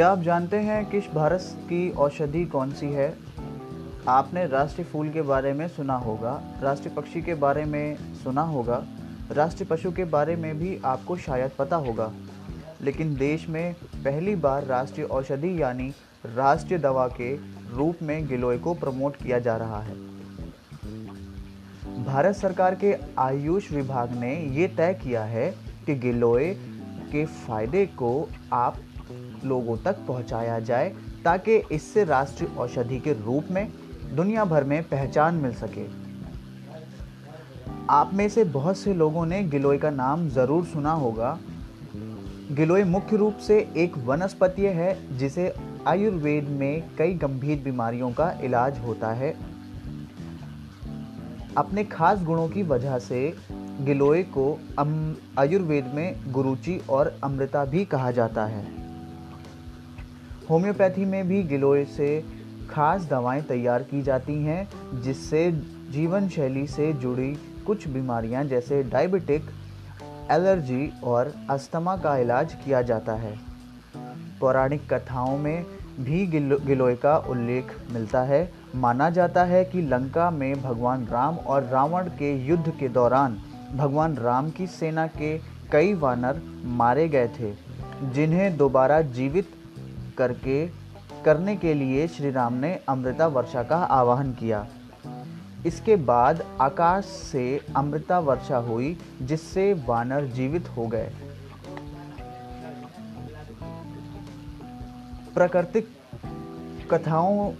क्या आप जानते हैं कि भारत की औषधि कौन सी है? आपने राष्ट्रीय फूल के बारे में सुना होगा, राष्ट्रीय पक्षी के बारे में सुना होगा, राष्ट्रीय पशु के बारे में भी आपको शायद पता होगा। लेकिन देश में पहली बार राष्ट्रीय औषधि यानी राष्ट्रीय दवा के रूप में गिलोय को प्रमोट किया जा रहा है। भारत सरकार के आयुष विभाग ने ये तय किया है कि गिलोय के फ़ायदे को आप लोगों तक पहुँचाया जाए ताकि इससे राष्ट्रीय औषधि के रूप में दुनिया भर में पहचान मिल सके। आप में से बहुत से लोगों ने गिलोय का नाम ज़रूर सुना होगा। गिलोय मुख्य रूप से एक वनस्पति है, जिसे आयुर्वेद में कई गंभीर बीमारियों का इलाज होता है। अपने खास गुणों की वजह से गिलोय को आयुर्वेद में गुरुचि और अमृता भी कहा जाता है। होम्योपैथी में भी गिलोय से खास दवाएँ तैयार की जाती हैं जिससे जीवन शैली से जुड़ी कुछ बीमारियाँ जैसे डायबिटिक एलर्जी और अस्थमा का इलाज किया जाता है। पौराणिक कथाओं में भी गिलो, गिलोय का उल्लेख मिलता है। माना जाता है कि लंका में भगवान राम और रावण के युद्ध के दौरान भगवान राम की सेना के कई वानर मारे गए थे जिन्हें दोबारा जीवित करके करने के लिए श्री राम ने अमृता वर्षा का आवाहन किया। इसके बाद आकाश से अमृता वर्षा हुई, जिससे वानर जीवित हो गए। प्राकृतिक कथाओं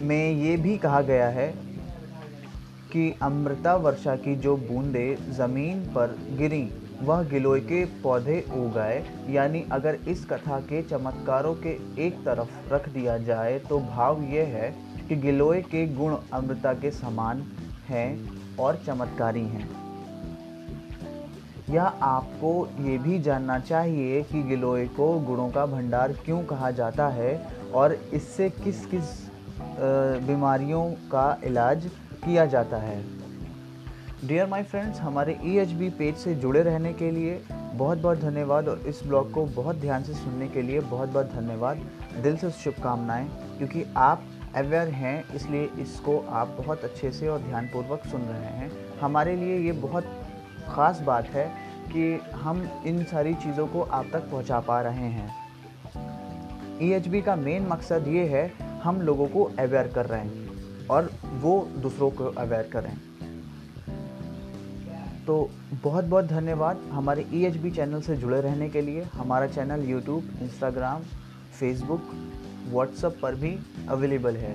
में ये भी कहा गया है कि अमृता वर्षा की जो बूंदें ज़मीन पर गिरी वह गिलोय के पौधे उगाए, यानी अगर इस कथा के चमत्कारों के एक तरफ़ रख दिया जाए तो भाव यह है कि गिलोय के गुण अमृता के समान हैं और चमत्कारी हैं। यह आपको ये भी जानना चाहिए कि गिलोय को गुणों का भंडार क्यों कहा जाता है और इससे किस किस बीमारियों का इलाज किया जाता है? डियर माई फ्रेंड्स हमारे ई एच बी पेज से जुड़े रहने के लिए बहुत बहुत धन्यवाद और इस ब्लॉग को बहुत ध्यान से सुनने के लिए बहुत बहुत धन्यवाद। दिल से शुभकामनाएँ, क्योंकि आप अवेयर हैं, इसलिए इसको आप बहुत अच्छे से और ध्यानपूर्वक सुन रहे हैं। हमारे लिए ये बहुत ख़ास बात है कि हम इन सारी चीज़ों को आप तक पहुँचा पा रहे हैं। ई एच बी का मेन मकसद ये है, हम लोगों को अवेयर कर रहे हैं और वो दूसरों को अवेयर करें। तो बहुत बहुत धन्यवाद हमारे ई एच बी चैनल से जुड़े रहने के लिए, हमारा channel YouTube Instagram Facebook WhatsApp पर भी अवेलेबल है।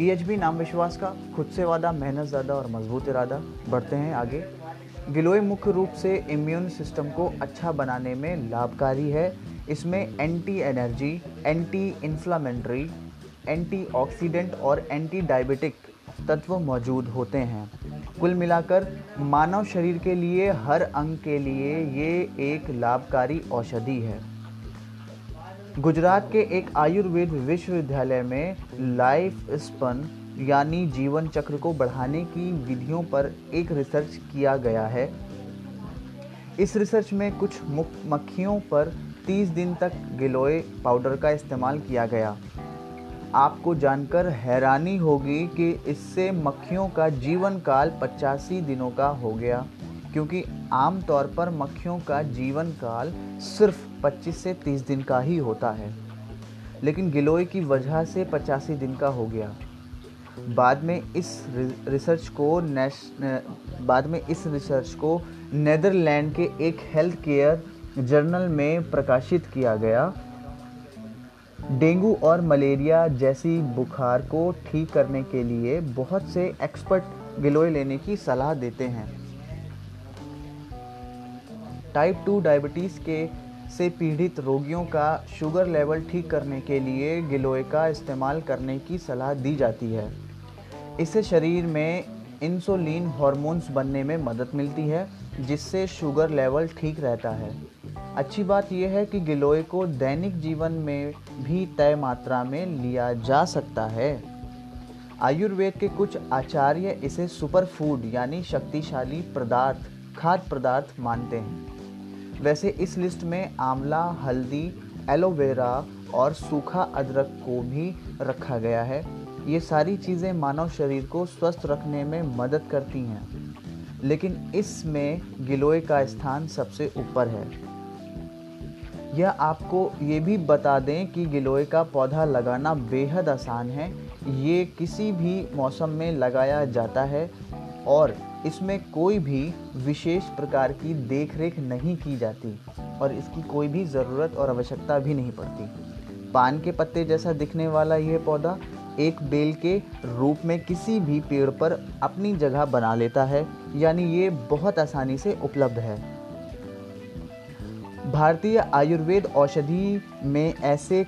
ई एच बी नाम विश्वास का, खुद से वादा, मेहनत ज़्यादा और मज़बूत इरादा। बढ़ते हैं आगे। गिलोय मुख्य रूप से इम्यून सिस्टम को अच्छा बनाने में लाभकारी है। इसमें anti energy anti inflammatory antioxidant और एंटी डायबिटिक तत्व मौजूद होते हैं। कुल मिलाकर मानव शरीर के लिए, हर अंग के लिए ये एक लाभकारी औषधि है। गुजरात के एक आयुर्वेद विश्वविद्यालय में लाइफ स्पन, यानी जीवन चक्र को बढ़ाने की विधियों पर एक रिसर्च किया गया है। इस रिसर्च में कुछ मक्खियों पर 30 दिन तक गिलोय पाउडर का इस्तेमाल किया गया। आपको जानकर हैरानी होगी कि इससे मक्खियों का जीवन काल पचासी दिनों का हो गया, क्योंकि आम तौर पर मक्खियों का जीवन काल सिर्फ़ 25 से 30 दिन का ही होता है। लेकिन गिलोय की वजह से पचासी दिन का हो गया। बाद में इस रिसर्च को नेश बाद में इस रिसर्च को नेदरलैंड के एक हेल्थ केयर जर्नल में प्रकाशित किया गया। डेंगू और मलेरिया जैसी बुखार को ठीक करने के लिए बहुत से एक्सपर्ट गिलोय लेने की सलाह देते हैं। टाइप टू डायबिटीज़ के से पीड़ित रोगियों का शुगर लेवल ठीक करने के लिए गिलोय का इस्तेमाल करने की सलाह दी जाती है। इससे शरीर में इंसुलिन हार्मोन्स बनने में मदद मिलती है। जिससे शुगर लेवल ठीक रहता है। अच्छी बात यह है कि गिलोय को दैनिक जीवन में भी तय मात्रा में लिया जा सकता है। आयुर्वेद के कुछ आचार्य इसे सुपर फ़ूड यानी शक्तिशाली पदार्थ, खाद्य पदार्थ मानते हैं। वैसे इस लिस्ट में आंवला, हल्दी एलोवेरा और सूखा अदरक को भी रखा गया है। ये सारी चीज़ें मानव शरीर को स्वस्थ रखने में मदद करती हैं। लेकिन इसमें गिलोय का स्थान सबसे ऊपर है। यह आपको ये भी बता दें कि गिलोय का पौधा लगाना बेहद आसान है। ये किसी भी मौसम में लगाया जाता है और इसमें कोई भी विशेष प्रकार की देखरेख नहीं की जाती और इसकी कोई भी ज़रूरत और आवश्यकता भी नहीं पड़ती। पान के पत्ते जैसा दिखने वाला यह पौधा एक बेल के रूप में किसी भी पेड़ पर अपनी जगह बना लेता है, यानी ये बहुत आसानी से उपलब्ध है। भारतीय आयुर्वेद औषधि में ऐसे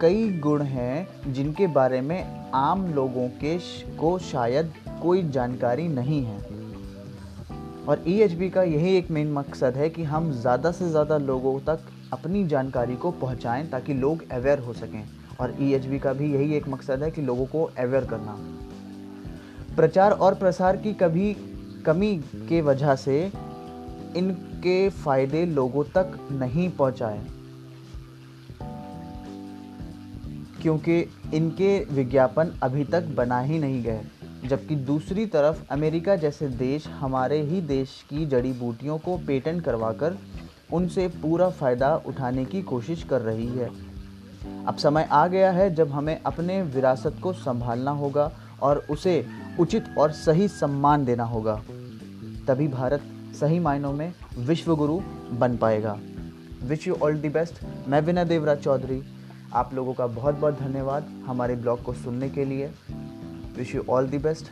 कई गुण हैं जिनके बारे में आम लोगों के को शायद कोई जानकारी नहीं है। और ई e का यही एक मेन मकसद है कि हम ज़्यादा से ज़्यादा लोगों तक अपनी जानकारी को पहुँचाएँ ताकि लोग अवेयर हो सकें। और ई e का भी यही एक मकसद है कि लोगों को अवेयर करना। प्रचार और प्रसार की कभी कमी के वजह से इनके फ़ायदे लोगों तक नहीं पहुँचाए। क्योंकि इनके विज्ञापन अभी तक बना ही नहीं गए। जबकि दूसरी तरफ़ अमेरिका जैसे देश हमारे ही देश की जड़ी बूटियों को पेटेंट करवाकर उनसे पूरा फ़ायदा उठाने की कोशिश कर रही है। अब समय आ गया है जब हमें अपने विरासत को संभालना होगा और उसे उचित और सही सम्मान देना होगा। तभी भारत सही मायनों में विश्व गुरु बन पाएगा। Wish you all the best मैं विनय देवराज चौधरी। आप लोगों का बहुत बहुत धन्यवाद हमारे ब्लॉग को सुनने के लिए। Wish you all the best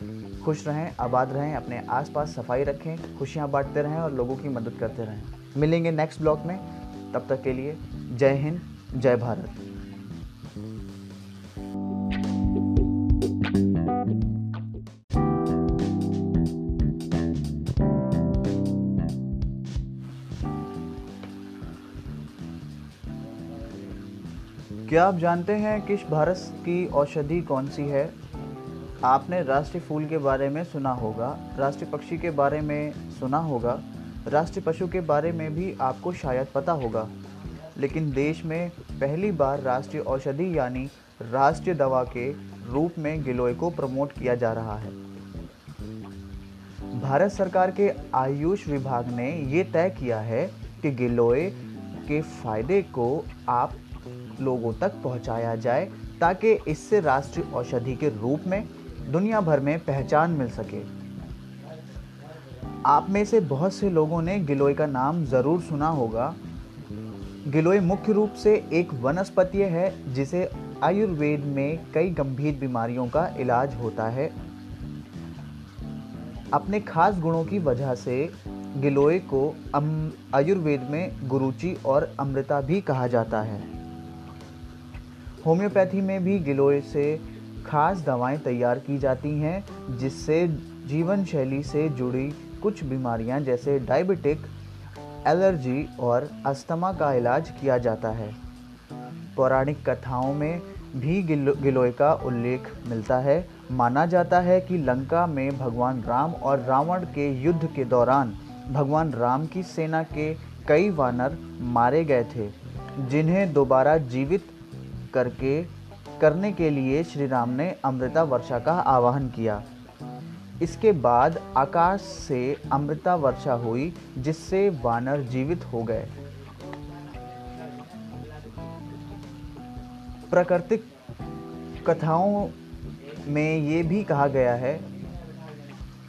खुश रहें, आबाद रहें, अपने आसपास सफ़ाई रखें, खुशियाँ बांटते रहें और लोगों की मदद करते रहें। मिलेंगे नेक्स्ट ब्लॉग में। तब तक के लिए जय हिंद, जय भारत। क्या आप जानते हैं कि भारत की औषधि कौन सी है? आपने राष्ट्रीय फूल के बारे में सुना होगा, राष्ट्रीय पक्षी के बारे में सुना होगा, राष्ट्रीय पशु के बारे में भी आपको शायद पता होगा। लेकिन देश में पहली बार राष्ट्रीय औषधि यानी राष्ट्रीय दवा के रूप में गिलोय को प्रमोट किया जा रहा है। भारत सरकार के आयुष विभाग ने ये तय किया है कि गिलोय के फ़ायदे को आप लोगों तक पहुँचाया जाए ताकि इससे राष्ट्रीय औषधि के रूप में दुनिया भर में पहचान मिल सके। आप में से बहुत से लोगों ने गिलोय का नाम ज़रूर सुना होगा। गिलोय मुख्य रूप से एक वनस्पति है जिसे आयुर्वेद में कई गंभीर बीमारियों का इलाज होता है। अपने खास गुणों की वजह से गिलोय को आयुर्वेद में गुरुचि और अमृता भी कहा जाता है। होम्योपैथी में भी गिलोय से खास दवाएँ तैयार की जाती हैं, जिससे जीवन शैली से जुड़ी कुछ बीमारियाँ जैसे डायबिटिक, एलर्जी और अस्थमा का इलाज किया जाता है। पौराणिक कथाओं में भी गिलो, गिलोय का उल्लेख मिलता है। माना जाता है कि लंका में भगवान राम और रावण के युद्ध के दौरान भगवान राम की सेना के कई वानर मारे गए थे, जिन्हें दोबारा जीवित करके, करने के लिए श्री राम ने अमृता वर्षा का आवाहन किया। इसके बाद आकाश से अमृता वर्षा हुई, जिससे वानर जीवित हो गए। प्राकृतिक कथाओं में ये भी कहा गया है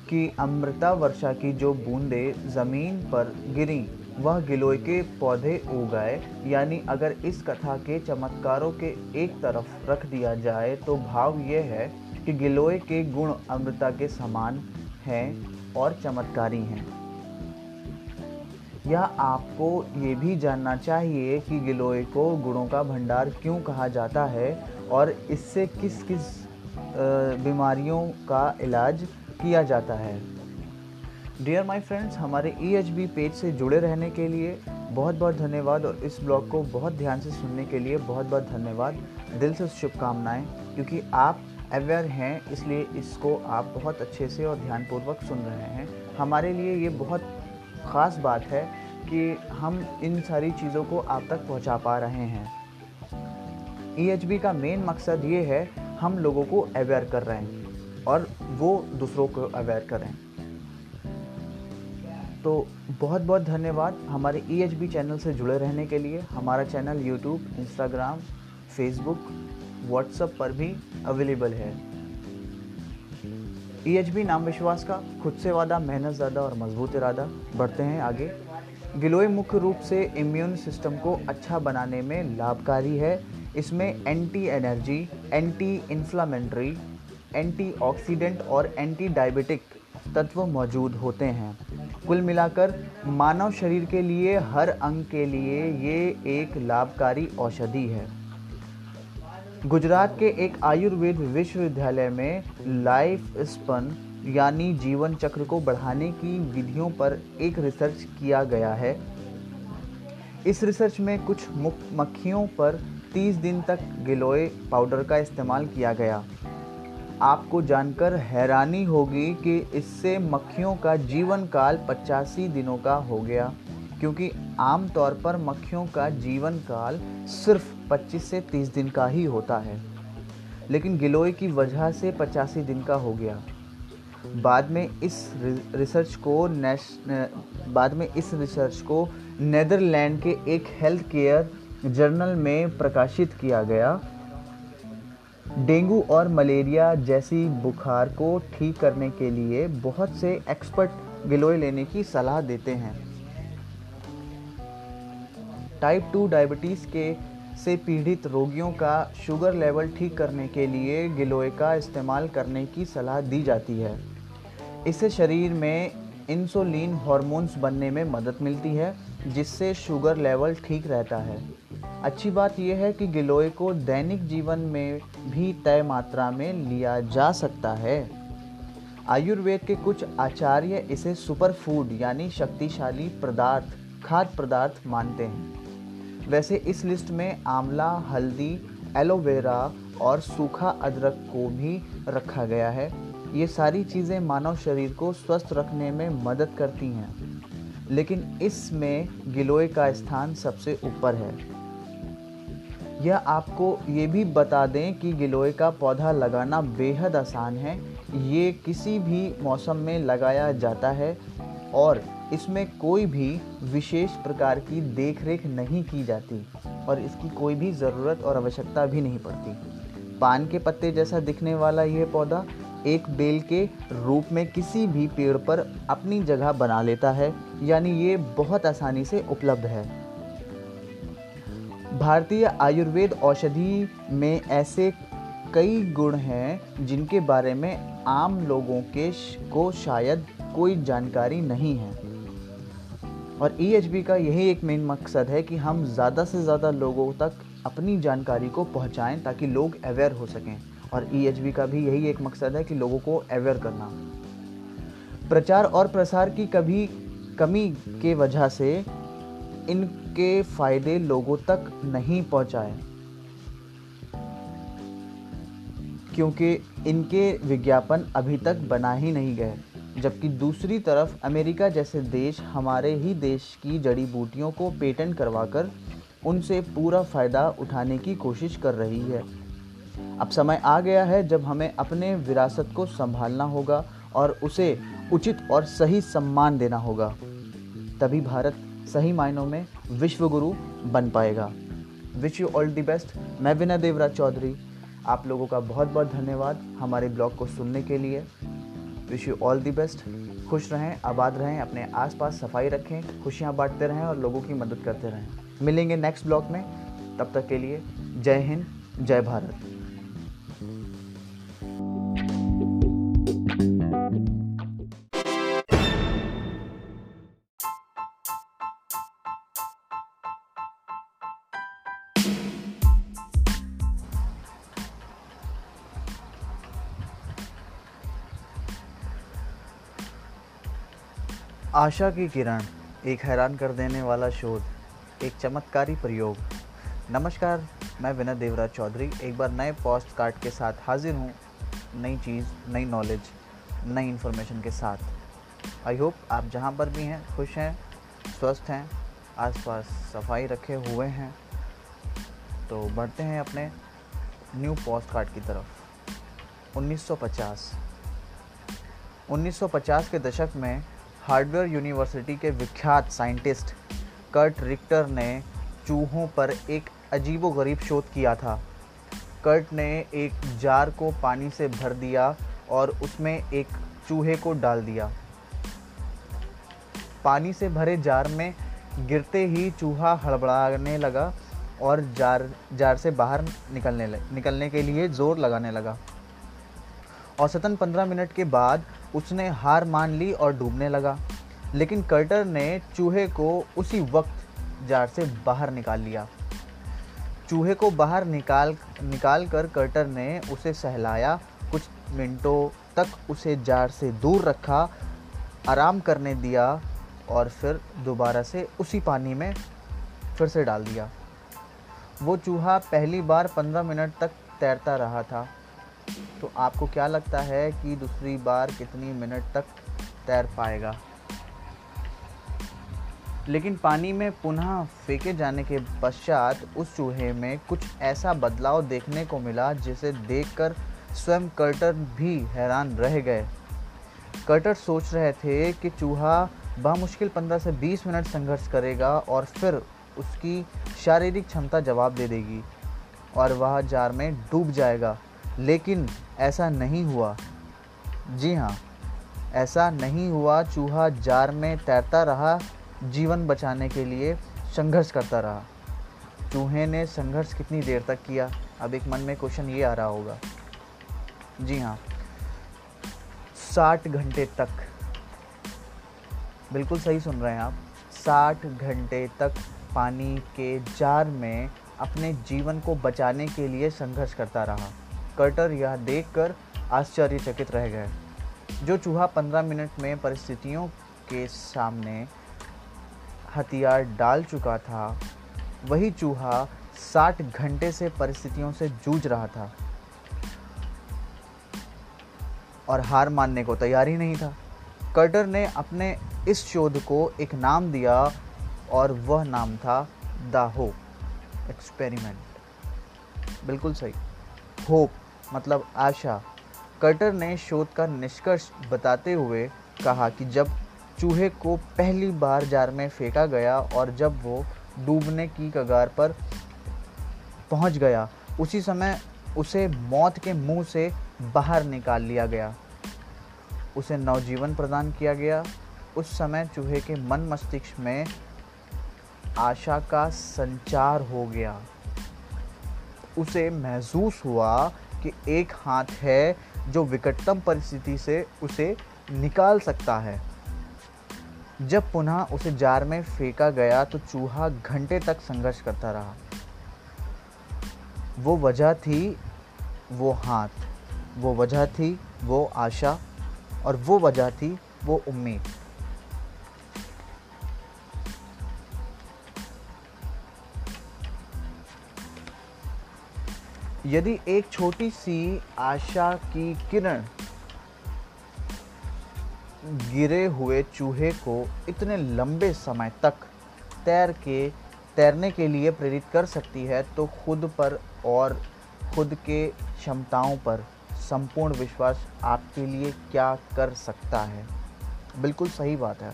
कि अमृता वर्षा की जो बूंदे ज़मीन पर गिरी, वह गिलोय के पौधे उगाए। यानी अगर इस कथा के चमत्कारों के एक तरफ़ रख दिया जाए तो भाव यह है कि गिलोय के गुण अमृता के समान हैं और चमत्कारी हैं। यह आपको ये भी जानना चाहिए कि गिलोय को गुणों का भंडार क्यों कहा जाता है और इससे किस किस बीमारियों का इलाज किया जाता है? डियर माय फ्रेंड्स हमारे ई e पेज से जुड़े रहने के लिए बहुत बहुत धन्यवाद और इस ब्लॉग को बहुत ध्यान से सुनने के लिए बहुत बहुत धन्यवाद। दिल से शुभकामनाएँ, क्योंकि आप अवेयर हैं, इसलिए इसको आप बहुत अच्छे से और ध्यानपूर्वक सुन रहे हैं। हमारे लिए ये बहुत ख़ास बात है कि हम इन सारी चीज़ों को आप तक पहुँचा पा रहे हैं। ईएचबी का मेन मकसद ये है, हम लोगों को अवेयर कर रहे हैं और वो दूसरों को अवेयर करें। तो बहुत बहुत धन्यवाद हमारे ईएचबी चैनल से जुड़े रहने के लिए। हमारा channel YouTube Instagram Facebook WhatsApp पर भी अवेलेबल है। ईएचबी नाम विश्वास का खुद से वादा मेहनत ज़्यादा और मज़बूत इरादा। बढ़ते हैं आगे। गिलोय मुख्य रूप से इम्यून सिस्टम को अच्छा बनाने में लाभकारी है। इसमें anti energy anti inflammatory antioxidant और एंटी डायबिटिक तत्व मौजूद होते हैं। कुल मिलाकर मानव शरीर के लिए, हर अंग के लिए ये एक लाभकारी औषधि है। गुजरात के एक आयुर्वेद विश्वविद्यालय में लाइफ स्पन, यानी जीवन चक्र को बढ़ाने की विधियों पर एक रिसर्च किया गया है। इस रिसर्च में कुछ मक्खियों पर 30 दिन तक गिलोय पाउडर का इस्तेमाल किया गया। आपको जानकर हैरानी होगी कि इससे मक्खियों का जीवन काल पचासी दिनों का हो गया, क्योंकि आमतौर पर मक्खियों का जीवन काल सिर्फ़ 25 से 30 दिन का ही होता है। लेकिन गिलोय की वजह से पचासी दिन का हो गया। बाद में इस रिसर्च को नेश बाद में इस रिसर्च को नेदरलैंड के एक हेल्थ केयर जर्नल में प्रकाशित किया गया। डेंगू और मलेरिया जैसी बुखार को ठीक करने के लिए बहुत से एक्सपर्ट गिलोय लेने की सलाह देते हैं। टाइप टू डायबिटीज़ के से पीड़ित रोगियों का शुगर लेवल ठीक करने के लिए गिलोय का इस्तेमाल करने की सलाह दी जाती है। इससे शरीर में इंसुलिन हार्मोन्स बनने में मदद मिलती है, जिससे शुगर लेवल ठीक रहता है। अच्छी बात यह है कि गिलोय को दैनिक जीवन में भी तय मात्रा में लिया जा सकता है। आयुर्वेद के कुछ आचार्य इसे सुपर फ़ूड यानी शक्तिशाली पदार्थ, खाद्य पदार्थ मानते हैं। वैसे इस लिस्ट में आंवला, हल्दी एलोवेरा और सूखा अदरक को भी रखा गया है। ये सारी चीज़ें मानव शरीर को स्वस्थ रखने में मदद करती हैं। लेकिन इसमें गिलोय का स्थान सबसे ऊपर है। यह आपको ये भी बता दें कि गिलोय का पौधा लगाना बेहद आसान है। ये किसी भी मौसम में लगाया जाता है और इसमें कोई भी विशेष प्रकार की देखरेख नहीं की जाती और इसकी कोई भी ज़रूरत और आवश्यकता भी नहीं पड़ती। पान के पत्ते जैसा दिखने वाला यह पौधा एक बेल के रूप में किसी भी पेड़ पर अपनी जगह बना लेता है, यानी ये बहुत आसानी से उपलब्ध है। भारतीय आयुर्वेद औषधि में ऐसे कई गुण हैं जिनके बारे में आम लोगों के को शायद कोई जानकारी नहीं है। और ईएचबी का यही एक मेन मकसद है कि हम ज़्यादा से ज़्यादा लोगों तक अपनी जानकारी को पहुँचाएँ ताकि लोग अवेयर हो सकें। और ईएचबी का भी यही एक मकसद है कि लोगों को अवेयर करना। प्रचार और प्रसार की कभी कमी के वजह से इनके फ़ायदे लोगों तक नहीं पहुँचाए। क्योंकि इनके विज्ञापन अभी तक बना ही नहीं गए। जबकि दूसरी तरफ़ अमेरिका जैसे देश हमारे ही देश की जड़ी बूटियों को पेटेंट करवाकर उनसे पूरा फ़ायदा उठाने की कोशिश कर रही है। अब समय आ गया है जब हमें अपने विरासत को संभालना होगा और उसे उचित और सही सम्मान देना होगा। तभी भारत सही मायनों में विश्वगुरु बन पाएगा। Wish you all the best मैं विनय देवराज चौधरी। आप लोगों का बहुत बहुत धन्यवाद हमारे ब्लॉग को सुनने के लिए। Wish you all the best खुश रहें, आबाद रहें, अपने आसपास सफ़ाई रखें, खुशियाँ बांटते रहें और लोगों की मदद करते रहें। मिलेंगे नेक्स्ट ब्लॉग में। तब तक के लिए जय हिंद, जय भारत। आशा की किरण एक हैरान कर देने वाला शोध, एक चमत्कारी प्रयोग। नमस्कार, मैं विनय देवराज चौधरी, एक बार नए पोस्ट कार्ड के साथ हाजिर हूँ। नई चीज़, नई नॉलेज नई इन्फॉर्मेशन के साथ। आई होप आप जहाँ पर भी हैं, खुश हैं, स्वस्थ हैं, आसपास सफ़ाई रखे हुए हैं। तो बढ़ते हैं अपने न्यू पोस्ट कार्ड की तरफ़। 1950 1950 के दशक में हार्डवेयर यूनिवर्सिटी के विख्यात साइंटिस्ट कर्ट रिक्टर ने चूहों पर एक अजीबोगरीब शोध किया था। कर्ट ने एक जार को पानी से भर दिया और उसमें एक चूहे को डाल दिया। पानी से भरे जार में गिरते ही चूहा हड़बड़ाने लगा और जार जार से बाहर निकलने निकलने के लिए ज़ोर लगाने लगा। औसतन 15 मिनट के बाद उसने हार मान ली और डूबने लगा। लेकिन कर्टर ने चूहे को उसी वक्त जार से बाहर निकाल लिया। चूहे को बाहर निकाल निकाल कर कर्टर ने उसे सहलाया। कुछ मिनटों तक उसे जार से दूर रखा, आराम करने दिया और फिर दोबारा से उसी पानी में फिर से डाल दिया। वो चूहा पहली बार 15 मिनट तक तैरता रहा था। तो आपको क्या लगता है कि दूसरी बार कितनी मिनट तक तैर पाएगा? लेकिन पानी में पुनः फेंके जाने के पश्चात उस चूहे में कुछ ऐसा बदलाव देखने को मिला जिसे देखकर स्वयं कर्टर भी हैरान रह गए। कर्टर सोच रहे थे कि चूहा बामुश्किल 15 से 20 मिनट संघर्ष करेगा और फिर उसकी शारीरिक क्षमता जवाब दे देगी और वह जार में डूब जाएगा। लेकिन ऐसा नहीं हुआ। जी हाँ ऐसा नहीं हुआ। चूहा जार में तैरता रहा, जीवन बचाने के लिए संघर्ष करता रहा। चूहे ने संघर्ष कितनी देर तक किया? अब एक मन में क्वेश्चन ये आ रहा होगा। जी हाँ साठ घंटे तक। बिल्कुल सही सुन रहे हैं आप। साठ घंटे तक पानी के जार में अपने जीवन को बचाने के लिए संघर्ष करता रहा। कर्टर यह देखकर आश्चर्यचकित रह गए। जो चूहा पंद्रह मिनट में परिस्थितियों के सामने हथियार डाल चुका था, वही चूहा साठ घंटे से परिस्थितियों से जूझ रहा था और हार मानने को तैयार ही नहीं था। कर्टर ने अपने इस शोध को एक नाम दिया और वह नाम था द होप एक्सपेरिमेंट। बिल्कुल सही। होप। मतलब आशा कटर ने शोध का निष्कर्ष बताते हुए कहा कि जब चूहे को पहली बार जार में फेंका गया और जब वो डूबने की कगार पर पहुँच गया, उसी समय उसे मौत के मुँह से बाहर निकाल लिया गया। उसे नवजीवन प्रदान किया गया। उस समय चूहे के मन मस्तिष्क में आशा का संचार हो गया। उसे महसूस हुआ कि एक हाथ है जो विकटतम परिस्थिति से उसे निकाल सकता है। जब पुनः उसे जार में फेंका गया तो चूहा घंटे तक संघर्ष करता रहा। वो वजह थी वो हाथ, वो वजह थी वो आशा, और वो वजह थी वो उम्मीद। यदि एक छोटी सी आशा की किरण गिरे हुए चूहे को इतने लंबे समय तक तैर के, तैरने के लिए प्रेरित कर सकती है तो खुद पर और खुद के क्षमताओं पर संपूर्ण विश्वास आपके लिए क्या कर सकता है? बिल्कुल सही बात है।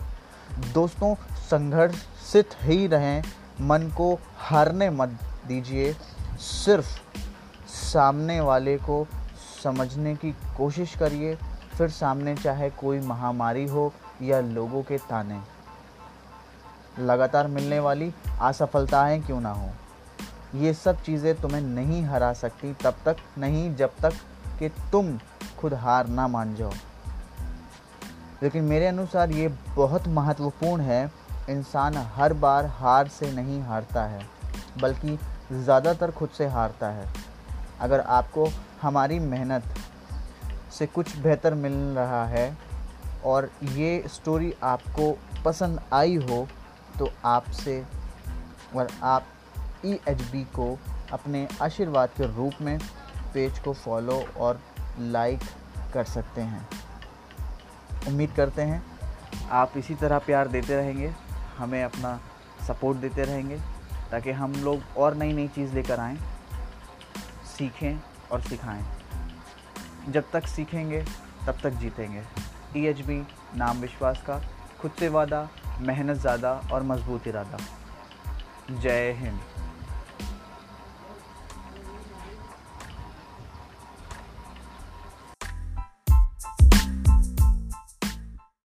दोस्तों, संघर्षित ही रहें, मन को हारने मत दीजिए, सिर्फ़ सामने वाले को समझने की कोशिश करिए, फिर सामने चाहे कोई महामारी हो या लोगों के ताने। लगातार मिलने वाली असफलताएँ क्यों ना हो? ये सब चीज़ें तुम्हें नहीं हरा सकती तब तक, नहीं जब तक कि तुम खुद हार ना मान जाओ। लेकिन मेरे अनुसार ये बहुत महत्वपूर्ण है, इंसान हर बार हार से नहीं हारता है, बल्कि ज़्यादातर खुद से हारता है। अगर आपको हमारी मेहनत से कुछ बेहतर मिल रहा है और ये स्टोरी आपको पसंद आई हो तो आपसे और आप ई एच बी को अपने आशीर्वाद के रूप में पेज को फॉलो और लाइक कर सकते हैं। उम्मीद करते हैं आप इसी तरह प्यार देते रहेंगे, हमें अपना सपोर्ट देते रहेंगे, ताकि हम लोग और नई नई चीज़ लेकर आएँ। सीखें और सिखाएँ। जब तक सीखेंगे, तब तक जीतेंगे। ई नाम विश्वास का, खुद से वादा, मेहनत ज़्यादा और मज़बूत इरादा। जय हिंद।